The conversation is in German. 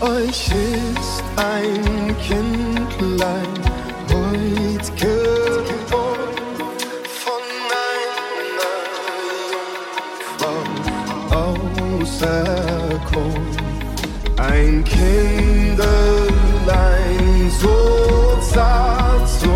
euch ist ein Kindlein heute geboren von einer Frau auserkoren. Ein Kindlein so zart, so